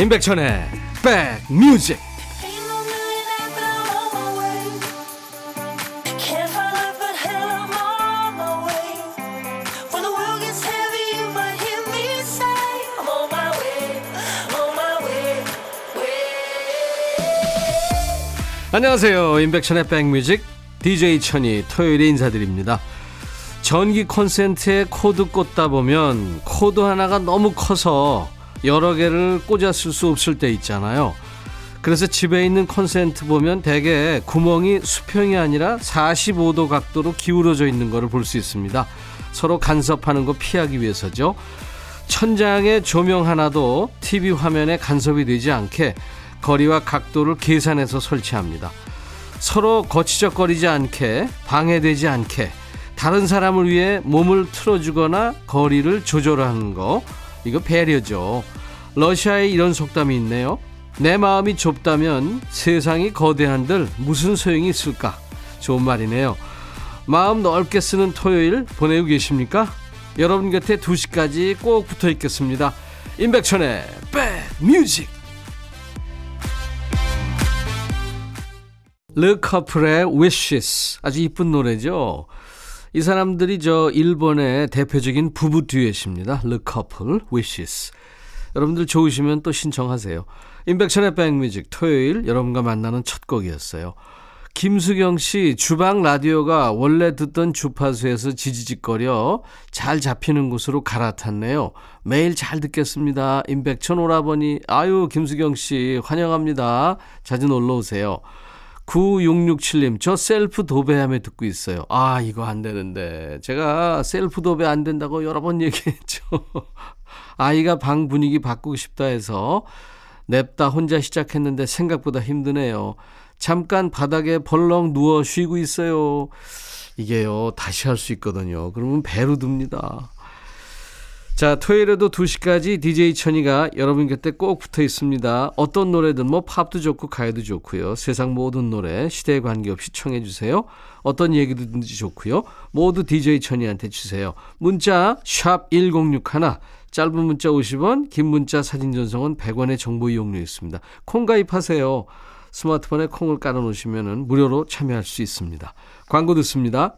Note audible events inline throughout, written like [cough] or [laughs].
임백천의 백뮤직. 안녕하세요. 임백천의 백뮤직. DJ 천이 토요일에 인사드립니다. 전기 콘센트에 코드 꽂다 보면 코드 하나가 너무 커서 여러 개를 쓸수 없을 때 있잖아요. 그래서 집에 있는 콘센트 보면 대개 구멍이 수평이 아니라 45도 각도로 기울어져 있는 것을 볼 수 있습니다. 서로 간섭하는 거 피하기 위해서죠. 천장에 조명 하나도 TV 화면에 간섭이 되지 않게 거리와 각도를 계산해서 설치합니다. 서로 거치적거리지 않게 방해되지 않게 다른 사람을 위해 몸을 틀어주거나 거리를 조절하는 거 이거 배려죠. 러시아에 이런 속담이 있네요. 내 마음이 좁다면 세상이 거대한들 무슨 소용이 있을까? 좋은 말이네요. 마음 넓게 쓰는 토요일 보내고 계십니까? 여러분 곁에 2시까지 꼭 붙어 있겠습니다. 임백천의 백뮤직 르 커플의 Wishes 아주 이쁜 노래죠. 이 사람들이 저 일본의 대표적인 부부 듀엣입니다. 르커플 Wishes. 여러분들 좋으시면 또 신청하세요. 인백천의 백뮤직 토요일 여러분과 만나는 첫 곡이었어요. 김수경 씨 주방 라디오가 원래 듣던 주파수에서 지지직거려 잘 잡히는 곳으로 갈아탔네요. 매일 잘 듣겠습니다. 임백천 오라버니 아유 김수경 씨 환영합니다. 자주 놀러 오세요. 9667님, 저 셀프 도배하며 듣고 있어요. 아, 이거 안 되는데. 제가 셀프 도배 안 된다고 여러 번 [laughs] 얘기했죠. 아이가 방 분위기 바꾸고 싶다 해서 냅다 혼자 시작했는데 생각보다 힘드네요. 잠깐 바닥에 벌렁 누워 쉬고 있어요. 이게요, 다시 할 수 있거든요. 그러면 배로 듭니다. 자, 토요일에도 2시까지 DJ 천이가 여러분 곁에 꼭 붙어 있습니다. 어떤 노래든 뭐 팝도 좋고 가요도 좋고요. 세상 모든 노래 시대에 관계없이 청해 주세요. 어떤 얘기든지 좋고요. 모두 DJ 천이한테 주세요. 문자 샵 1061, 짧은 문자 50원, 긴 문자 사진 전송은 100원의 정보 이용료 있습니다. 콩 가입하세요. 스마트폰에 콩을 깔아 놓으시면 무료로 참여할 수 있습니다. 광고 듣습니다.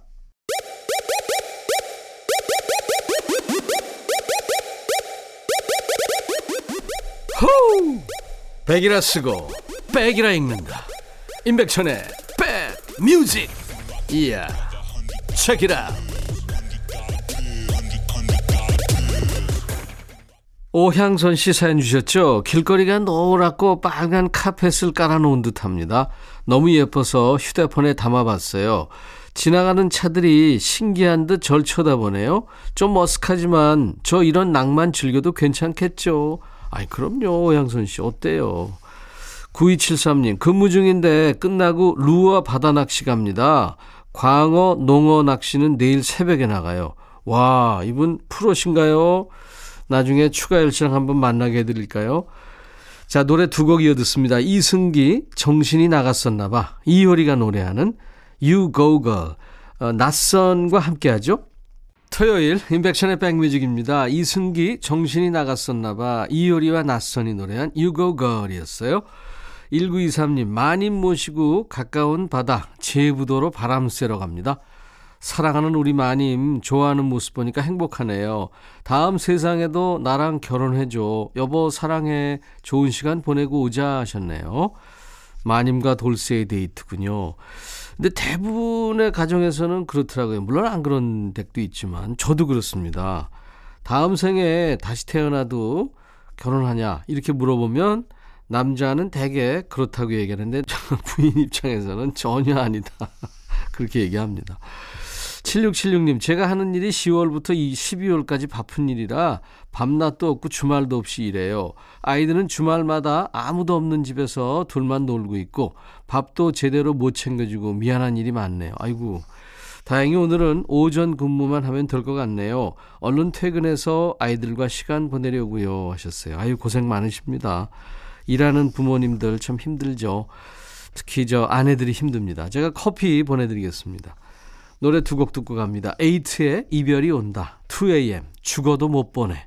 백이라 쓰고 백이라 읽는다. 임백천의 백 뮤직. 이야. 책이라. 오향선 씨 사연 주셨죠? 길거리가 노랗고 빨간 카펫을 깔아놓은 듯합니다. 너무 예뻐서 휴대폰에 담아봤어요. 지나가는 차들이 신기한 듯 절 쳐다보네요. 좀 어색하지만 저 이런 낭만 즐겨도 괜찮겠죠. 아이, 그럼요, 오양선 씨. 어때요? 9273님, 근무 중인데 끝나고 루어 바다 낚시 갑니다. 광어, 농어 낚시는 내일 새벽에 나가요. 와, 이분 프로신가요? 나중에 추가 열차랑 한번 만나게 해드릴까요? 자, 노래 두 곡 이어 듣습니다. 이승기, 정신이 나갔었나봐. 이효리가 노래하는 You Go Girl. 어, 낯선과 함께 하죠. 토요일 인백션의 백뮤직입니다. 이승기 정신이 나갔었나봐 이효리와 낯선이 노래한 Girl이었어요. 1923님 마님 모시고 가까운 바다 제부도로 바람 쐬러 갑니다. 사랑하는 우리 마님 좋아하는 모습 보니까 행복하네요. 다음 세상에도 나랑 결혼해줘. 여보 사랑해. 좋은 시간 보내고 오자 하셨네요. 마님과 돌쇠의 데이트군요. 근데 대부분의 가정에서는 그렇더라고요. 물론 안 그런 댁도 있지만 저도 그렇습니다. 다음 생에 다시 태어나도 결혼하냐 이렇게 물어보면 남자는 대개 그렇다고 얘기하는데 [laughs] 부인 입장에서는 전혀 아니다. [laughs] 그렇게 얘기합니다. 7676님, 제가 하는 일이 10월부터 12월까지 바쁜 일이라 밤낮도 없고 주말도 없이 일해요. 아이들은 주말마다 아무도 없는 집에서 둘만 놀고 있고 밥도 제대로 못 챙겨주고 미안한 일이 많네요. 아이고. 다행히 오늘은 오전 근무만 하면 될 것 같네요. 얼른 퇴근해서 아이들과 시간 보내려고요. 하셨어요. 아유, 고생 많으십니다. 일하는 부모님들 참 힘들죠. 특히 저 아내들이 힘듭니다. 제가 커피 보내드리겠습니다. 노래 두 곡 듣고 갑니다. 에이트의 이별이 온다. 2AM 죽어도 못 보내.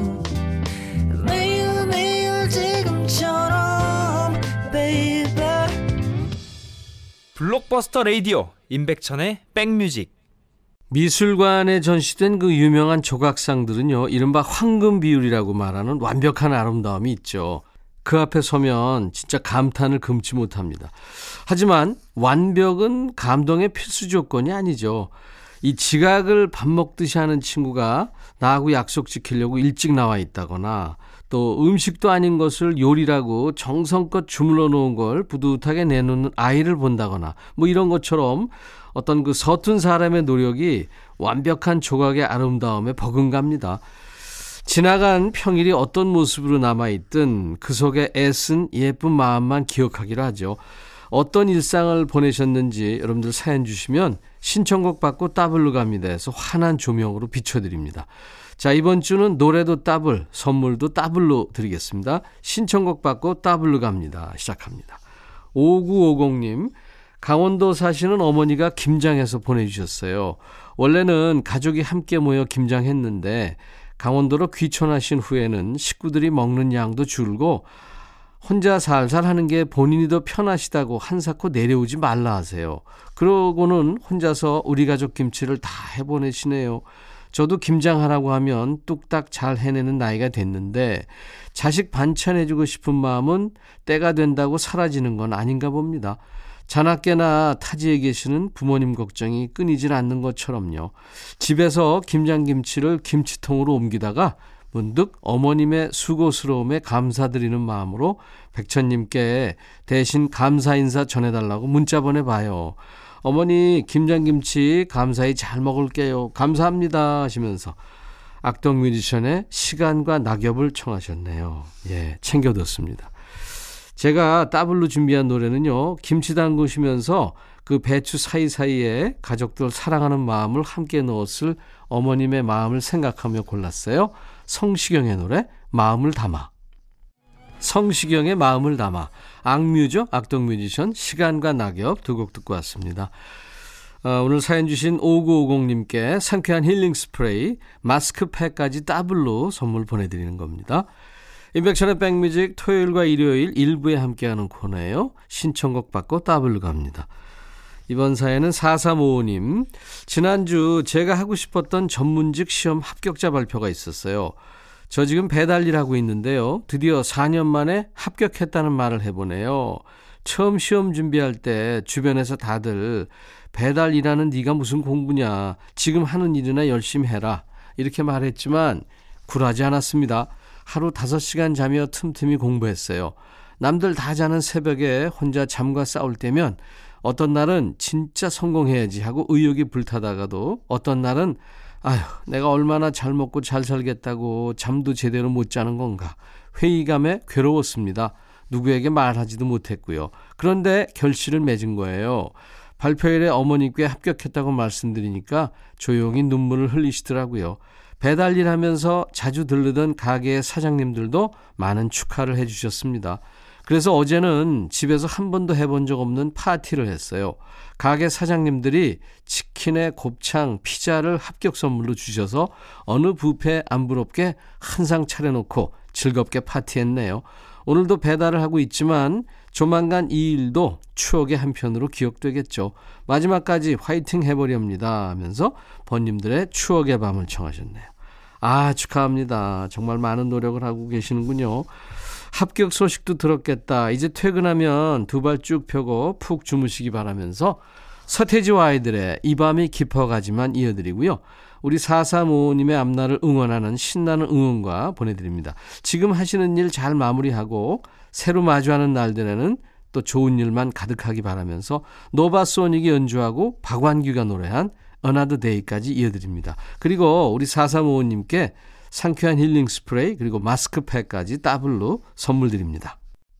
블록버스터 레이디오 임백천의 백뮤직 미술관에 전시된 그 유명한 조각상들은요, 이른바 황금 비율이라고 말하는 완벽한 아름다움이 있죠. 그 앞에 서면 진짜 감탄을 금치 못합니다. 하지만 완벽은 감동의 필수 조건이 아니죠. 이 지각을 밥 먹듯이 하는 친구가 나하고 약속 지키려고 일찍 나와 있다거나 또 음식도 아닌 것을 요리라고 정성껏 주물러 놓은 걸 부듯하게 내놓는 아이를 본다거나 뭐 이런 것처럼 어떤 그 서툰 사람의 노력이 완벽한 조각의 아름다움에 버금갑니다. 지나간 평일이 어떤 모습으로 남아있든 그 속에 애쓴 예쁜 마음만 기억하기로 하죠. 어떤 일상을 보내셨는지 여러분들 사연 주시면 신청곡 받고 따블로 갑니다 해서 환한 조명으로 비춰드립니다. 자, 이번 주는 노래도 따블, 선물도 따블로 드리겠습니다. 신청곡 받고 따블로 갑니다. 시작합니다. 5950님, 강원도 사시는 어머니가 김장해서 보내주셨어요. 원래는 가족이 함께 모여 김장했는데 강원도로 귀촌하신 후에는 식구들이 먹는 양도 줄고 혼자 살살 하는 게 본인이 더 편하시다고 한사코 내려오지 말라 하세요. 그러고는 혼자서 우리 가족 김치를 다 해보내시네요. 저도 김장하라고 하면 뚝딱 잘 해내는 나이가 됐는데 자식 반찬해주고 싶은 마음은 때가 된다고 사라지는 건 아닌가 봅니다. 자나깨나 타지에 계시는 부모님 걱정이 끊이질 않는 것처럼요. 집에서 김장김치를 김치통으로 옮기다가 문득 어머님의 수고스러움에 감사드리는 마음으로 백천님께 대신 감사 인사 전해달라고 문자 보내봐요. 어머니 김장김치 감사히 잘 먹을게요. 감사합니다 하시면서 악동 뮤지션의 시간과 낙엽을 청하셨네요. 예, 챙겨뒀습니다. 제가 따블로 준비한 노래는요. 김치 담그시면서 그 배추 사이사이에 가족들 사랑하는 마음을 함께 넣었을 어머님의 마음을 생각하며 골랐어요. 성시경의 노래 마음을 담아. 성시경의 마음을 담아. 악뮤죠? 악동 뮤지션 시간과 낙엽 두 곡 듣고 왔습니다. 어, 오늘 사연 주신 5950님께 상쾌한 힐링 스프레이, 마스크팩까지 더블로 선물 보내드리는 겁니다. 임백천의 백뮤직 토요일과 일요일 일부에 함께하는 코너예요. 신청곡 받고 더블로 갑니다. 이번 사연은 4355님. 지난주 제가 하고 싶었던 전문직 시험 합격자 발표가 있었어요. 저 지금 배달 일 하고 있는데요. 드디어 4년 만에 합격했다는 말을 해보네요. 처음 시험 준비할 때 주변에서 다들 배달 일하는 네가 무슨 공부냐. 지금 하는 일이나 열심히 해라. 이렇게 말했지만 굴하지 않았습니다. 하루 5시간 자며 틈틈이 공부했어요. 남들 다 자는 새벽에 혼자 잠과 싸울 때면 어떤 날은 진짜 성공해야지 하고 의욕이 불타다가도 어떤 날은 아휴, 내가 얼마나 잘 먹고 잘 살겠다고 잠도 제대로 못 자는 건가. 회의감에 괴로웠습니다. 누구에게 말하지도 못했고요. 그런데 결실을 맺은 거예요. 발표일에 어머니께 합격했다고 말씀드리니까 조용히 눈물을 흘리시더라고요. 배달 일 하면서 자주 들르던 가게의 사장님들도 많은 축하를 해주셨습니다. 그래서 어제는 집에서 한 번도 해본 적 없는 파티를 했어요. 가게 사장님들이 치킨에 곱창, 피자를 합격 선물로 주셔서 어느 부페 안 부럽게 한 상 차려놓고 즐겁게 파티했네요. 오늘도 배달을 하고 있지만 조만간 이 일도 추억의 한편으로 기억되겠죠. 마지막까지 화이팅 해버렵니다 하면서 번님들의 추억의 밤을 청하셨네요. 아, 축하합니다. 정말 많은 노력을 하고 계시는군요. 합격 소식도 들었겠다. 이제 퇴근하면 두 발 쭉 펴고 푹 주무시기 바라면서 서태지와 아이들의 이 밤이 깊어가지만 이어드리고요. 우리 4355님의 앞날을 응원하는 신나는 응원과 보내드립니다. 지금 하시는 일 잘 마무리하고 새로 마주하는 날들에는 또 좋은 일만 가득하기 바라면서 노바소닉이 연주하고 박완규가 노래한 Another Day까지 이어드립니다. 그리고 우리 4355님께 상쾌한 힐링 스프레이 그리고 마스크팩까지 더블로 선물 드립니다.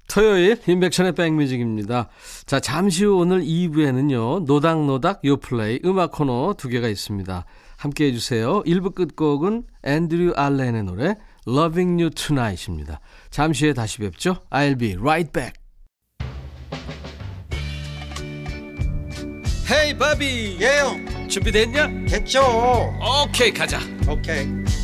토요일 임백천의 백뮤직입니다. 자 잠시 후 오늘 2부에는요. 노닥노닥 요플레이 음악 코너 두 개가 있습니다. 함께 해주세요. 1부 끝곡은 앤드류 알렌의 노래 Loving You Tonight입니다. 잠시 후에 다시 뵙죠. I'll be right back. Hey 바비 예영 준비됐냐? 됐죠 오케이 가자 오케이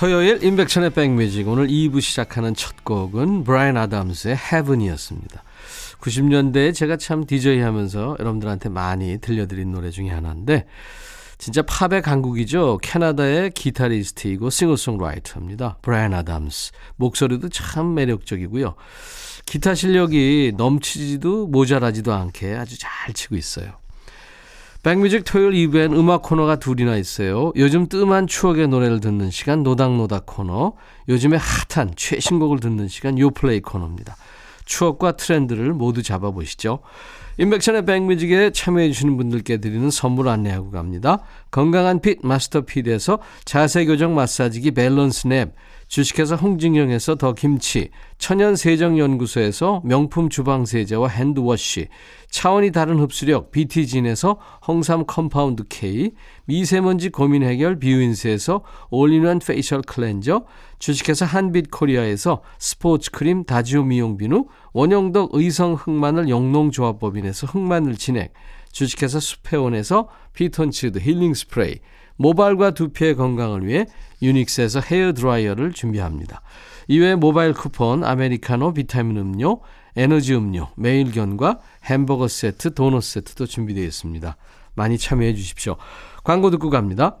토요일 임백천의 백뮤직 오늘 2부 시작하는 첫 곡은 브라이언 아담스의 Heaven이었습니다. 90년대에 제가 참 DJ 하면서 여러분들한테 많이 들려드린 노래 중에 하나인데 진짜 팝의 강국이죠. 캐나다의 기타리스트이고 싱어송라이터입니다. 브라이언 아담스. 목소리도 참 매력적이고요. 기타 실력이 넘치지도 모자라지도 않게 아주 잘 치고 있어요. 백뮤직 토요일 2부엔 음악 코너가 둘이나 있어요. 요즘 뜸한 추억의 노래를 듣는 시간 노닥노닥 코너, 요즘에 핫한 최신곡을 듣는 시간 요플레이 코너입니다. 추억과 트렌드를 모두 잡아보시죠. 임백천의 백뮤직에 참여해주시는 분들께 드리는 선물 안내하고 갑니다. 건강한 핏 마스터핏에서 자세교정 마사지기 밸런스 냅, 주식회사 홍진경에서 더 김치, 천연세정연구소에서 명품 주방세제와 핸드워시, 차원이 다른 흡수력 비티진에서 홍삼 compound K, 미세먼지 고민 해결 비유인스에서 올인원 facial cleanser, 주식회사 한빛코리아에서 스포츠 크림 다지오 미용 비누, 원형덕 의성 흑마늘 영농조합법인에서 흑마늘 진액, 주식회사 수페온에서 피톤치드 힐링 스프레이, 모발과 두피의 건강을 위해 유닉스에서 헤어 드라이어를 준비합니다. 이외에 모바일 쿠폰, 아메리카노, 비타민 음료, 에너지 음료, 매일견과 햄버거 세트, 도넛 세트도 준비되어 있습니다. 많이 참여해 주십시오. 광고 듣고 갑니다.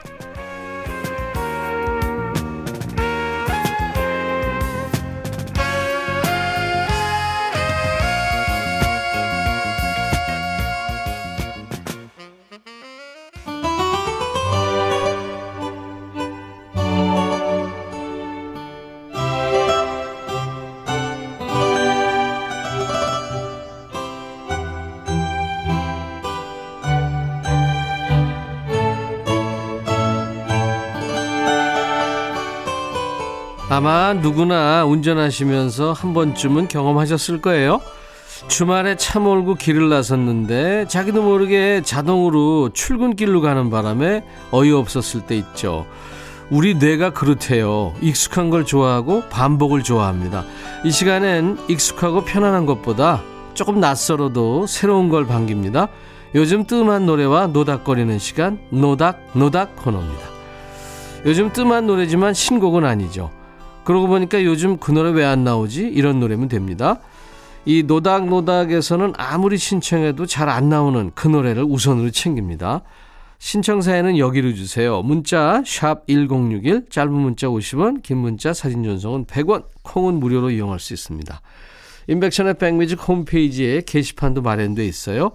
아마 누구나 운전하시면서 한 번쯤은 경험하셨을 거예요. 주말에 차 몰고 길을 나섰는데 자기도 모르게 자동으로 출근길로 가는 바람에 어이없었을 때 있죠. 우리 뇌가 그렇대요. 익숙한 걸 좋아하고 반복을 좋아합니다. 이 시간엔 익숙하고 편안한 것보다 조금 낯설어도 새로운 걸 반깁니다. 요즘 뜸한 노래와 노닥거리는 시간 노닥 노닥 코너입니다. 요즘 뜸한 노래지만 신곡은 아니죠. 그러고 보니까 요즘 그 노래 왜 안 나오지? 이런 노래면 됩니다. 이 노닥노닥에서는 아무리 신청해도 잘 안 나오는 그 노래를 우선으로 챙깁니다. 신청사에는 여기로 주세요. 문자 1061, 짧은 문자 50원, 긴 문자 사진 전송은 100원, 콩은 무료로 이용할 수 있습니다. 인백션의 백뮤직 홈페이지에 게시판도 마련돼 있어요.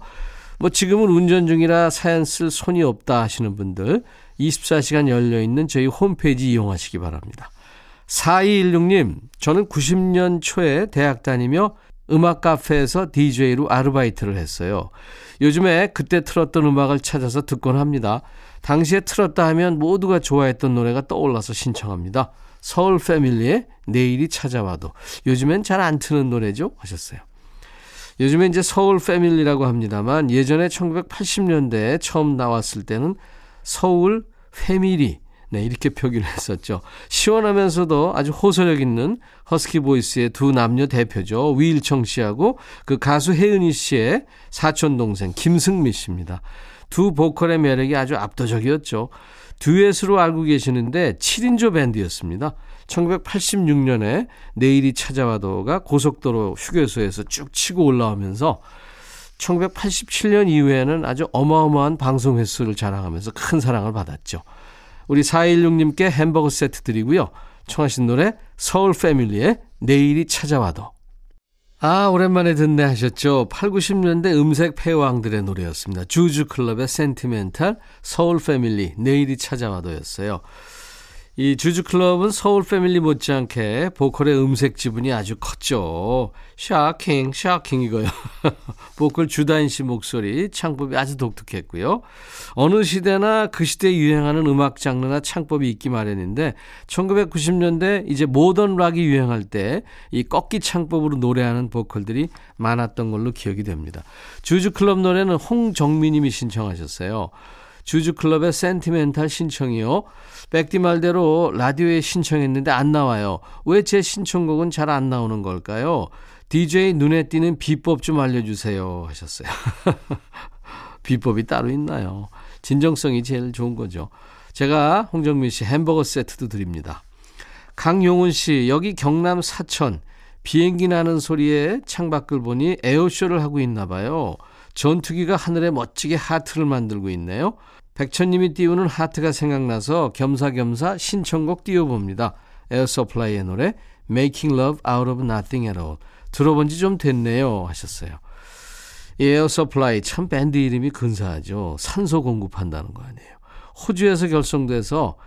뭐 지금은 운전 중이라 사연 쓸 손이 없다 하시는 분들 24시간 열려 있는 저희 홈페이지 이용하시기 바랍니다. 4216님, 저는 90년 초에 대학 다니며 음악 카페에서 DJ로 아르바이트를 했어요. 요즘에 그때 틀었던 음악을 찾아서 듣곤 합니다. 당시에 틀었다 하면 모두가 좋아했던 노래가 떠올라서 신청합니다. 서울 패밀리의 내일이 찾아와도. 요즘엔 잘 안 트는 노래죠? 하셨어요. 요즘에 이제 서울 패밀리라고 합니다만 예전에 1980년대에 처음 나왔을 때는 서울 패밀리 네, 이렇게 표기를 했었죠. 시원하면서도 아주 호소력 있는 허스키 보이스의 두 남녀 대표죠. 위일청 씨하고 그 가수 혜은이 씨의 사촌 동생 김승미 씨입니다. 두 보컬의 매력이 아주 압도적이었죠. 듀엣으로 알고 계시는데 7인조 밴드였습니다. 1986년에 내일이 찾아와도가 고속도로 휴게소에서 쭉 치고 올라오면서 1987년 이후에는 아주 어마어마한 방송 횟수를 자랑하면서 큰 사랑을 받았죠. 우리 416님께 햄버거 세트 드리고요. 청하신 노래 서울 패밀리의 내일이 찾아와도. 아, 오랜만에 듣네 하셨죠. 8, 90년대 음색 패왕들의 노래였습니다. 주주클럽의 센티멘탈, 서울 패밀리, 내일이 찾아와도였어요. 이 주주클럽은 서울 패밀리 못지않게 보컬의 음색 지분이 아주 컸죠. Shocking, shocking 이거요. [laughs] 보컬 주다인 씨 목소리, 창법이 아주 독특했고요. 어느 시대나 그 시대에 유행하는 음악 장르나 창법이 있기 마련인데 1990년대 이제 모던 락이 유행할 때 이 꺾기 창법으로 노래하는 보컬들이 많았던 걸로 기억이 됩니다. 주주클럽 노래는 홍정민님이 신청하셨어요. 주주클럽의 센티멘탈 신청이요. 백디 말대로 라디오에 신청했는데 안 나와요. 왜 제 신청곡은 잘 안 나오는 걸까요? DJ 눈에 띄는 비법 좀 알려주세요. 하셨어요. [laughs] 비법이 따로 있나요? 진정성이 제일 좋은 거죠. 제가 홍정민 씨 햄버거 세트도 드립니다. 강용훈 씨, 여기 경남 사천. 비행기 나는 소리에 창밖을 보니 에어쇼를 하고 있나 봐요. 전투기가 하늘에 멋지게 하트를 만들고 있네요. 백천님이 띄우는 하트가 생각나서 겸사겸사 신청곡 띄워봅니다. 에어서플라이의 노래 Making Love Out of Nothing at All 들어본 지 좀 됐네요 하셨어요. 에어서플라이 참 밴드 이름이 근사하죠. 산소 공급한다는 거 아니에요. 호주에서 결성돼서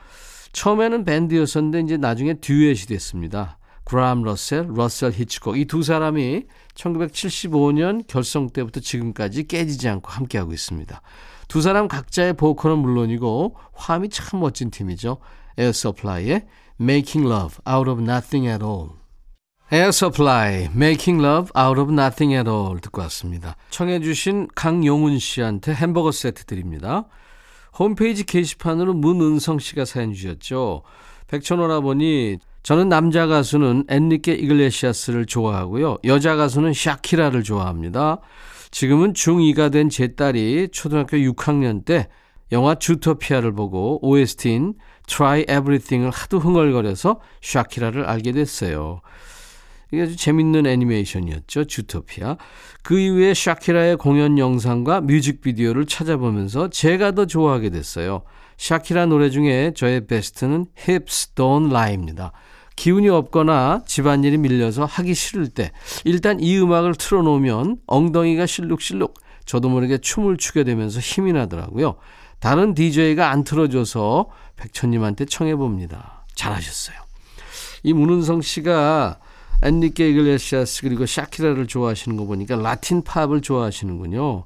처음에는 밴드였었는데 이제 나중에 듀엣이 됐습니다. 그람 러셀, 러셀 히치콕 이 두 사람이 1975년 결성 때부터 지금까지 깨지지 않고 함께하고 있습니다. 두 사람 각자의 보컬은 물론이고 화음이 참 멋진 팀이죠. 에어 서플라이의 Making Love Out of Nothing at All. 에어 서플라이 Making Love Out of Nothing at All 듣고 왔습니다. 청해 주신 강용훈 씨한테 햄버거 세트 드립니다. 홈페이지 게시판으로 문은성 씨가 사연 주셨죠. 백천 오라버니 저는 남자 가수는 엔리케 이글레시아스를 좋아하고요. 여자 가수는 샤키라를 좋아합니다. 지금은 중2가 된 제 딸이 초등학교 6학년 때 영화 주토피아를 보고 OST인 Try Everything을 하도 흥얼거려서 샤키라를 알게 됐어요. 이게 아주 재밌는 애니메이션이었죠. 주토피아. 그 이후에 샤키라의 공연 영상과 뮤직비디오를 찾아보면서 제가 더 좋아하게 됐어요. 샤키라 노래 중에 저의 베스트는 Hips Don't Lie입니다. 기운이 없거나 집안일이 밀려서 하기 싫을 때 일단 이 음악을 틀어놓으면 엉덩이가 실룩실룩 저도 모르게 춤을 추게 되면서 힘이 나더라고요. 다른 DJ가 안 틀어줘서 백천님한테 청해봅니다. 잘하셨어요. 이 문은성 씨가 엔리케 이글레시아스 그리고 샤키라를 좋아하시는 거 보니까 라틴 팝을 좋아하시는군요.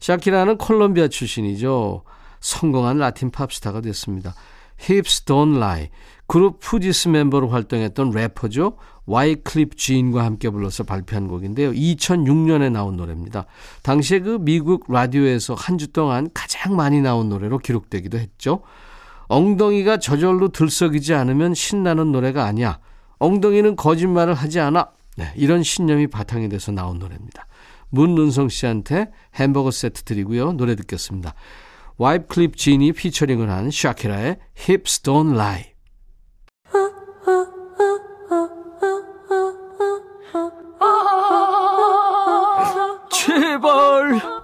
샤키라는 콜롬비아 출신이죠. 성공한 라틴 팝 스타가 됐습니다. Hips Don't Lie. 그룹 푸지스 멤버로 활동했던 래퍼죠. 와이클리프 진과 함께 불러서 발표한 곡인데요. 2006년에 나온 노래입니다. 당시에 그 미국 라디오에서 한 주 동안 가장 많이 나온 노래로 기록되기도 했죠. 엉덩이가 저절로 들썩이지 않으면 신나는 노래가 아니야. 엉덩이는 거짓말을 하지 않아. 네, 이런 신념이 바탕이 돼서 나온 노래입니다. 문은성 씨한테 햄버거 세트 드리고요. 노래 듣겠습니다. 와이클립 진이 피처링을 한 샤키라의 Hips Don't Lie.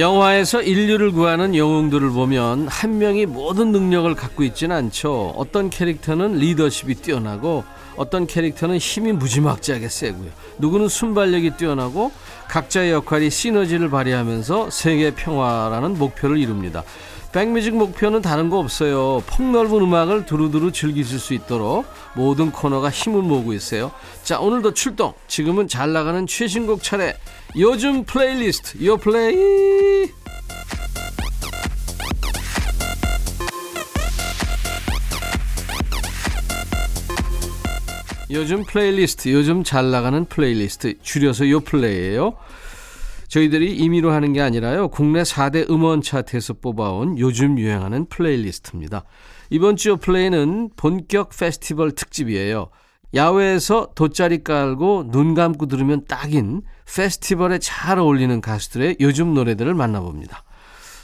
영화에서 인류를 구하는 영웅들을 보면 한 명이 모든 능력을 갖고 있지는 않죠. 어떤 캐릭터는 리더십이 뛰어나고 어떤 캐릭터는 힘이 무지막지하게 세고요. 누구는 순발력이 뛰어나고 각자의 역할이 시너지를 발휘하면서 세계 평화라는 목표를 이룹니다. 백뮤직 목표는 다른 거 없어요. 폭넓은 음악을 두루두루 즐기실 수 있도록 모든 코너가 힘을 모으고 있어요. 자, 오늘도 출동. 지금은 잘 나가는 최신곡 차례. 요즘 플레이리스트 요 플레이 요즘 플레이리스트 요즘 잘 나가는 플레이리스트 줄여서 요 플레이예요 저희들이 임의로 하는 게 아니라요 국내 4대 음원 차트에서 뽑아온 요즘 유행하는 playlist입니다 이번 주 요플레이는 본격 페스티벌 특집이에요 야외에서 돗자리 깔고 눈 감고 들으면 딱인 페스티벌에 잘 어울리는 가수들의 요즘 노래들을 만나봅니다.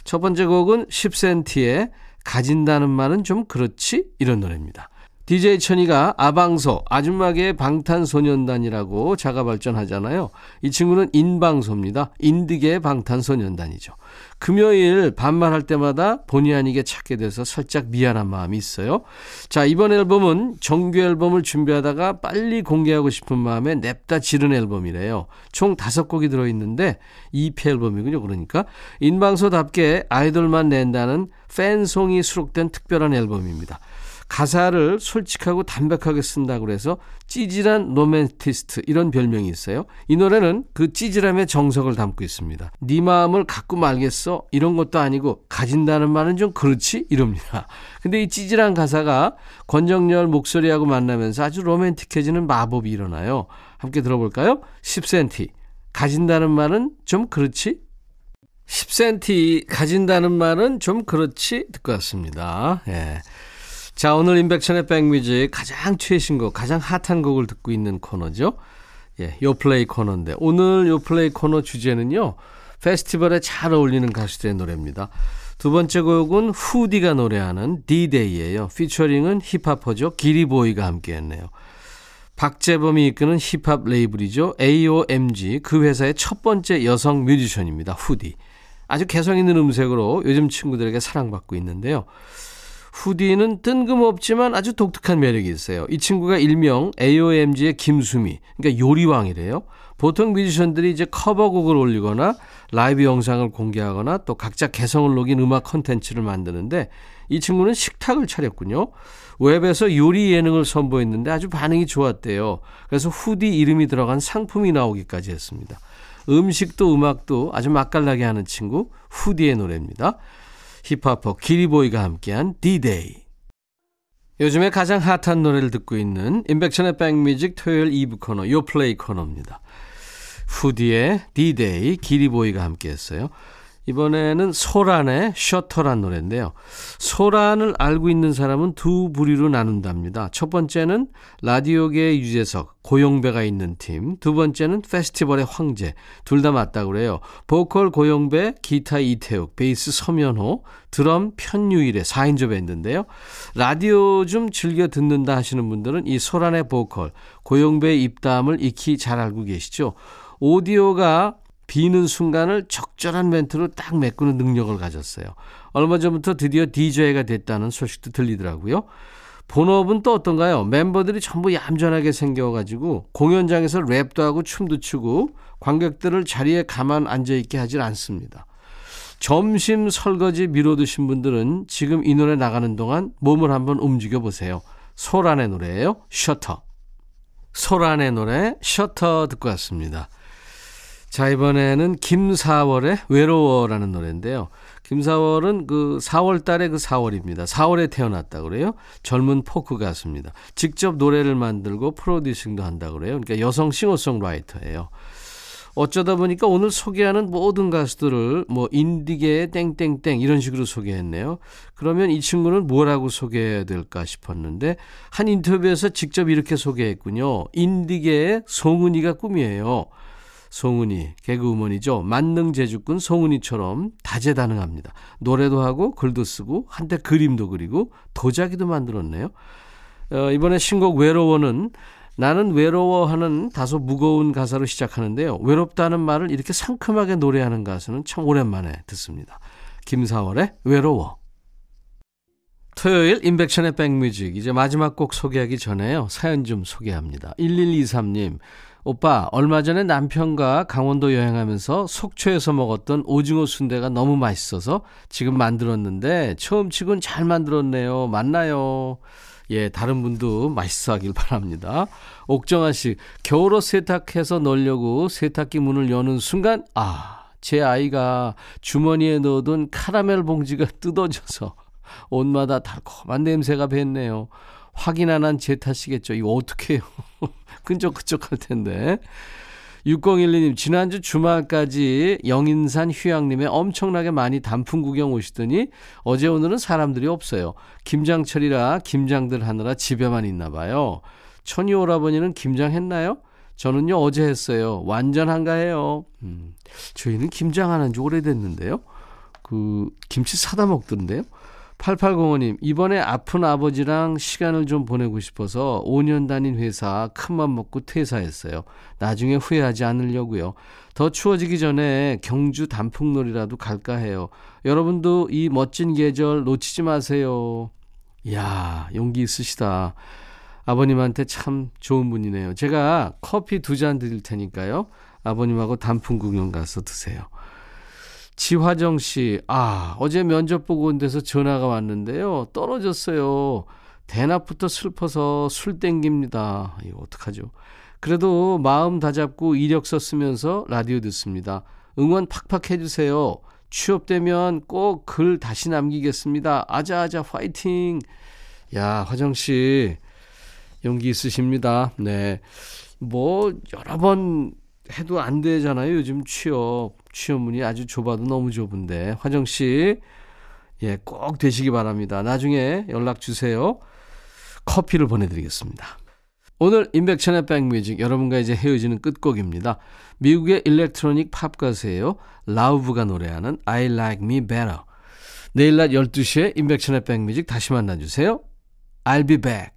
첫 번째 곡은 10cm의 가진다는 말은 좀 그렇지? 이런 노래입니다. DJ 천이가 아방소, 아줌마계의 방탄소년단이라고 자가 발전하잖아요. 이 친구는 인방소입니다. 인디계의 방탄소년단이죠. 금요일 반말할 때마다 본의 아니게 찾게 돼서 살짝 미안한 마음이 있어요. 자, 이번 앨범은 정규 앨범을 준비하다가 빨리 공개하고 싶은 마음에 냅다 지른 앨범이래요. 총 다섯 곡이 들어있는데 EP 앨범이군요. 그러니까 인방소답게 아이돌만 낸다는 팬송이 수록된 특별한 앨범입니다. 가사를 솔직하고 담백하게 쓴다고 그래서 찌질한 로맨티스트 이런 별명이 있어요. 이 노래는 그 찌질함의 정석을 담고 있습니다. 네 마음을 갖고 말겠어 이런 것도 아니고 가진다는 말은 좀 그렇지 이럽니다. 근데 이 찌질한 가사가 권정열 목소리하고 만나면서 아주 로맨틱해지는 마법이 일어나요. 함께 들어볼까요? 10cm 가진다는 말은 좀 그렇지 10cm 가진다는 말은 좀 그렇지 듣고 왔습니다. 예. 자, 오늘 인백천의 백뮤직 가장 최신곡, 가장 핫한 곡을 듣고 있는 코너죠. 예, 요플레이 코너인데 오늘 요플레이 코너 주제는요. 페스티벌에 잘 어울리는 가수들의 노래입니다. 두 번째 곡은 후디가 노래하는 D-Day예요. 피처링은 힙합퍼죠. 기리보이가 함께했네요. 박재범이 이끄는 힙합 레이블이죠. AOMG 그 회사의 첫 번째 여성 뮤지션입니다. 후디. 아주 개성 있는 음색으로 요즘 친구들에게 사랑받고 있는데요. 후디는 뜬금없지만 아주 독특한 매력이 있어요. 이 친구가 일명 AOMG의 김수미, 그러니까 요리왕이래요. 보통 뮤지션들이 이제 커버곡을 올리거나 라이브 영상을 공개하거나 또 각자 개성을 녹인 음악 컨텐츠를 만드는데 이 친구는 식탁을 차렸군요. 웹에서 요리 예능을 선보였는데 아주 반응이 좋았대요. 그래서 후디 이름이 들어간 상품이 나오기까지 했습니다. 음식도 음악도 아주 맛깔나게 하는 친구 후디의 노래입니다. 힙합퍼 기리보이가 함께한 D-Day. 요즘에 가장 핫한 노래를 듣고 있는 임백천의 백뮤직 토요일 2부 코너 요플레이 코너입니다. 후디의 D-Day 기리보이가 함께했어요. 이번에는 소란의 셔터란 노래인데요. 소란을 알고 있는 사람은 두 부류로 나눈답니다. 첫 번째는 라디오계의 유재석, 고용배가 있는 팀. 두 번째는 페스티벌의 황제. 둘 다 맞다고 그래요. 보컬 고용배, 기타 이태욱, 베이스 서면호, 드럼 편유일의 4인조 밴드인데요. 라디오 좀 즐겨 듣는다 하시는 분들은 이 소란의 보컬, 고용배의 입담을 익히 잘 알고 계시죠. 오디오가 비는 순간을 적절한 멘트로 딱 메꾸는 능력을 가졌어요. 얼마 전부터 드디어 DJ가 됐다는 소식도 들리더라고요. 본업은 또 어떤가요? 멤버들이 전부 얌전하게 생겨가지고 공연장에서 랩도 하고 춤도 추고 관객들을 자리에 가만 앉아있게 하질 않습니다. 점심 설거지 미뤄두신 분들은 지금 이 노래 나가는 동안 몸을 한번 움직여 보세요. 소란의 노래예요. 셔터. 소란의 노래 셔터 듣고 왔습니다. 자, 이번에는 김사월의 외로워라는 노래인데요. 김사월은 그 4월 달에 그 4월입니다. 4월에 태어났다 그래요. 젊은 포크 가수입니다. 직접 노래를 만들고 프로듀싱도 한다 그래요. 그러니까 여성 싱어송라이터예요. 어쩌다 보니까 오늘 소개하는 모든 가수들을 뭐 인디계의 땡땡땡 이런 식으로 소개했네요. 그러면 이 친구는 뭐라고 소개해야 될까 싶었는데 한 인터뷰에서 직접 이렇게 소개했군요. 인디계의 송은이가 꿈이에요. 송은이, 개그우먼이죠. 만능 제주꾼 송은이처럼 다재다능합니다. 노래도 하고 글도 쓰고 한때 그림도 그리고 도자기도 만들었네요. 어, 이번에 신곡 외로워는 나는 외로워하는 다소 무거운 가사로 시작하는데요. 외롭다는 말을 이렇게 상큼하게 노래하는 가수는 참 오랜만에 듣습니다. 김사월의 외로워. 토요일 인백션의 백뮤직 이제 마지막 곡 소개하기 전에요. 사연 좀 소개합니다. 1123님 오빠 얼마 전에 남편과 강원도 여행하면서 속초에서 먹었던 오징어 순대가 너무 맛있어서 지금 만들었는데 처음 치곤 잘 만들었네요. 맞나요? 예, 다른 분도 맛있어 하길 바랍니다. 옥정아 씨, 겨울옷 세탁해서 넣으려고 세탁기 문을 여는 순간, 아, 제 아이가 주머니에 넣어둔 카라멜 봉지가 [laughs] 뜯어져서 옷마다 달콤한 냄새가 뱄네요. 확인 안 한 제 탓이겠죠. 이거 어떡해요. 끈적끈적 할 텐데. 6012님, 지난주 주말까지 영인산 휴양림에 엄청나게 많이 단풍 구경 오시더니 어제 오늘은 사람들이 없어요. 김장철이라 김장들 하느라 집에만 있나 봐요. 천이 오라버니는 김장했나요? 저는요, 어제 했어요. 완전 한가해요. 음, 저희는 김장 안한지 오래됐는데요. 그, 김치 사다 먹던데요. 8805님, 이번에 아픈 아버지랑 시간을 좀 보내고 싶어서 5년 다닌 회사 큰맘 먹고 퇴사했어요. 나중에 후회하지 않으려고요. 더 추워지기 전에 경주 단풍놀이라도 갈까 해요. 여러분도 이 멋진 계절 놓치지 마세요. 이야, 용기 있으시다. 아버님한테 참 좋은 분이네요. 제가 커피 두 잔 드릴 테니까요. 아버님하고 단풍 구경 가서 드세요. 지화정 씨, 아, 어제 면접 보고 온 데서 전화가 왔는데요. 떨어졌어요. 대낮부터 슬퍼서 술 땡깁니다. 이거 어떡하죠? 그래도 마음 다잡고 이력서 쓰면서 라디오 듣습니다. 응원 팍팍 해주세요. 취업되면 꼭 글 다시 남기겠습니다. 아자아자 화이팅! 야, 화정 씨, 용기 있으십니다. 네. 뭐, 여러 번 해도 안 되잖아요. 요즘 취업. 취업문이 아주 좁아도 너무 좁은데. 화정 씨, 예, 꼭 되시기 바랍니다. 나중에 연락 주세요. 커피를 보내드리겠습니다. 오늘 임백천의 백뮤직 여러분과 이제 헤어지는 끝곡입니다. 미국의 일렉트로닉 팝 가수예요. 라우브가 노래하는 I Like Me Better. 내일 낮 12시에 임백천의 백뮤직 다시 만나주세요. I'll be back.